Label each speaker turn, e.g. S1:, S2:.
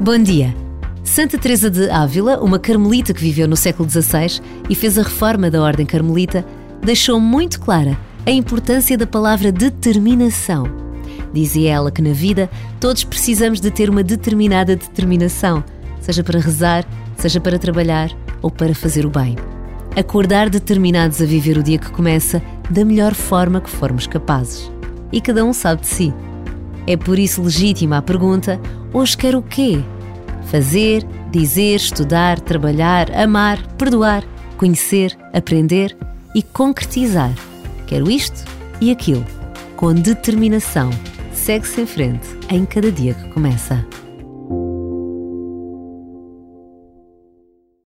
S1: Bom dia. Santa Teresa de Ávila, uma carmelita que viveu no século XVI e fez a reforma da ordem carmelita, deixou muito clara a importância da palavra determinação. Dizia ela que na vida todos precisamos de ter uma determinada determinação, seja para rezar, seja para trabalhar ou para fazer o bem. Acordar determinados a viver o dia que começa da melhor forma que formos capazes. E cada um sabe de si. É por isso legítima a pergunta: hoje quero o quê? Fazer, dizer, estudar, trabalhar, amar, perdoar, conhecer, aprender e concretizar. Quero isto e aquilo. Com determinação. Segue-se em frente em cada dia que começa.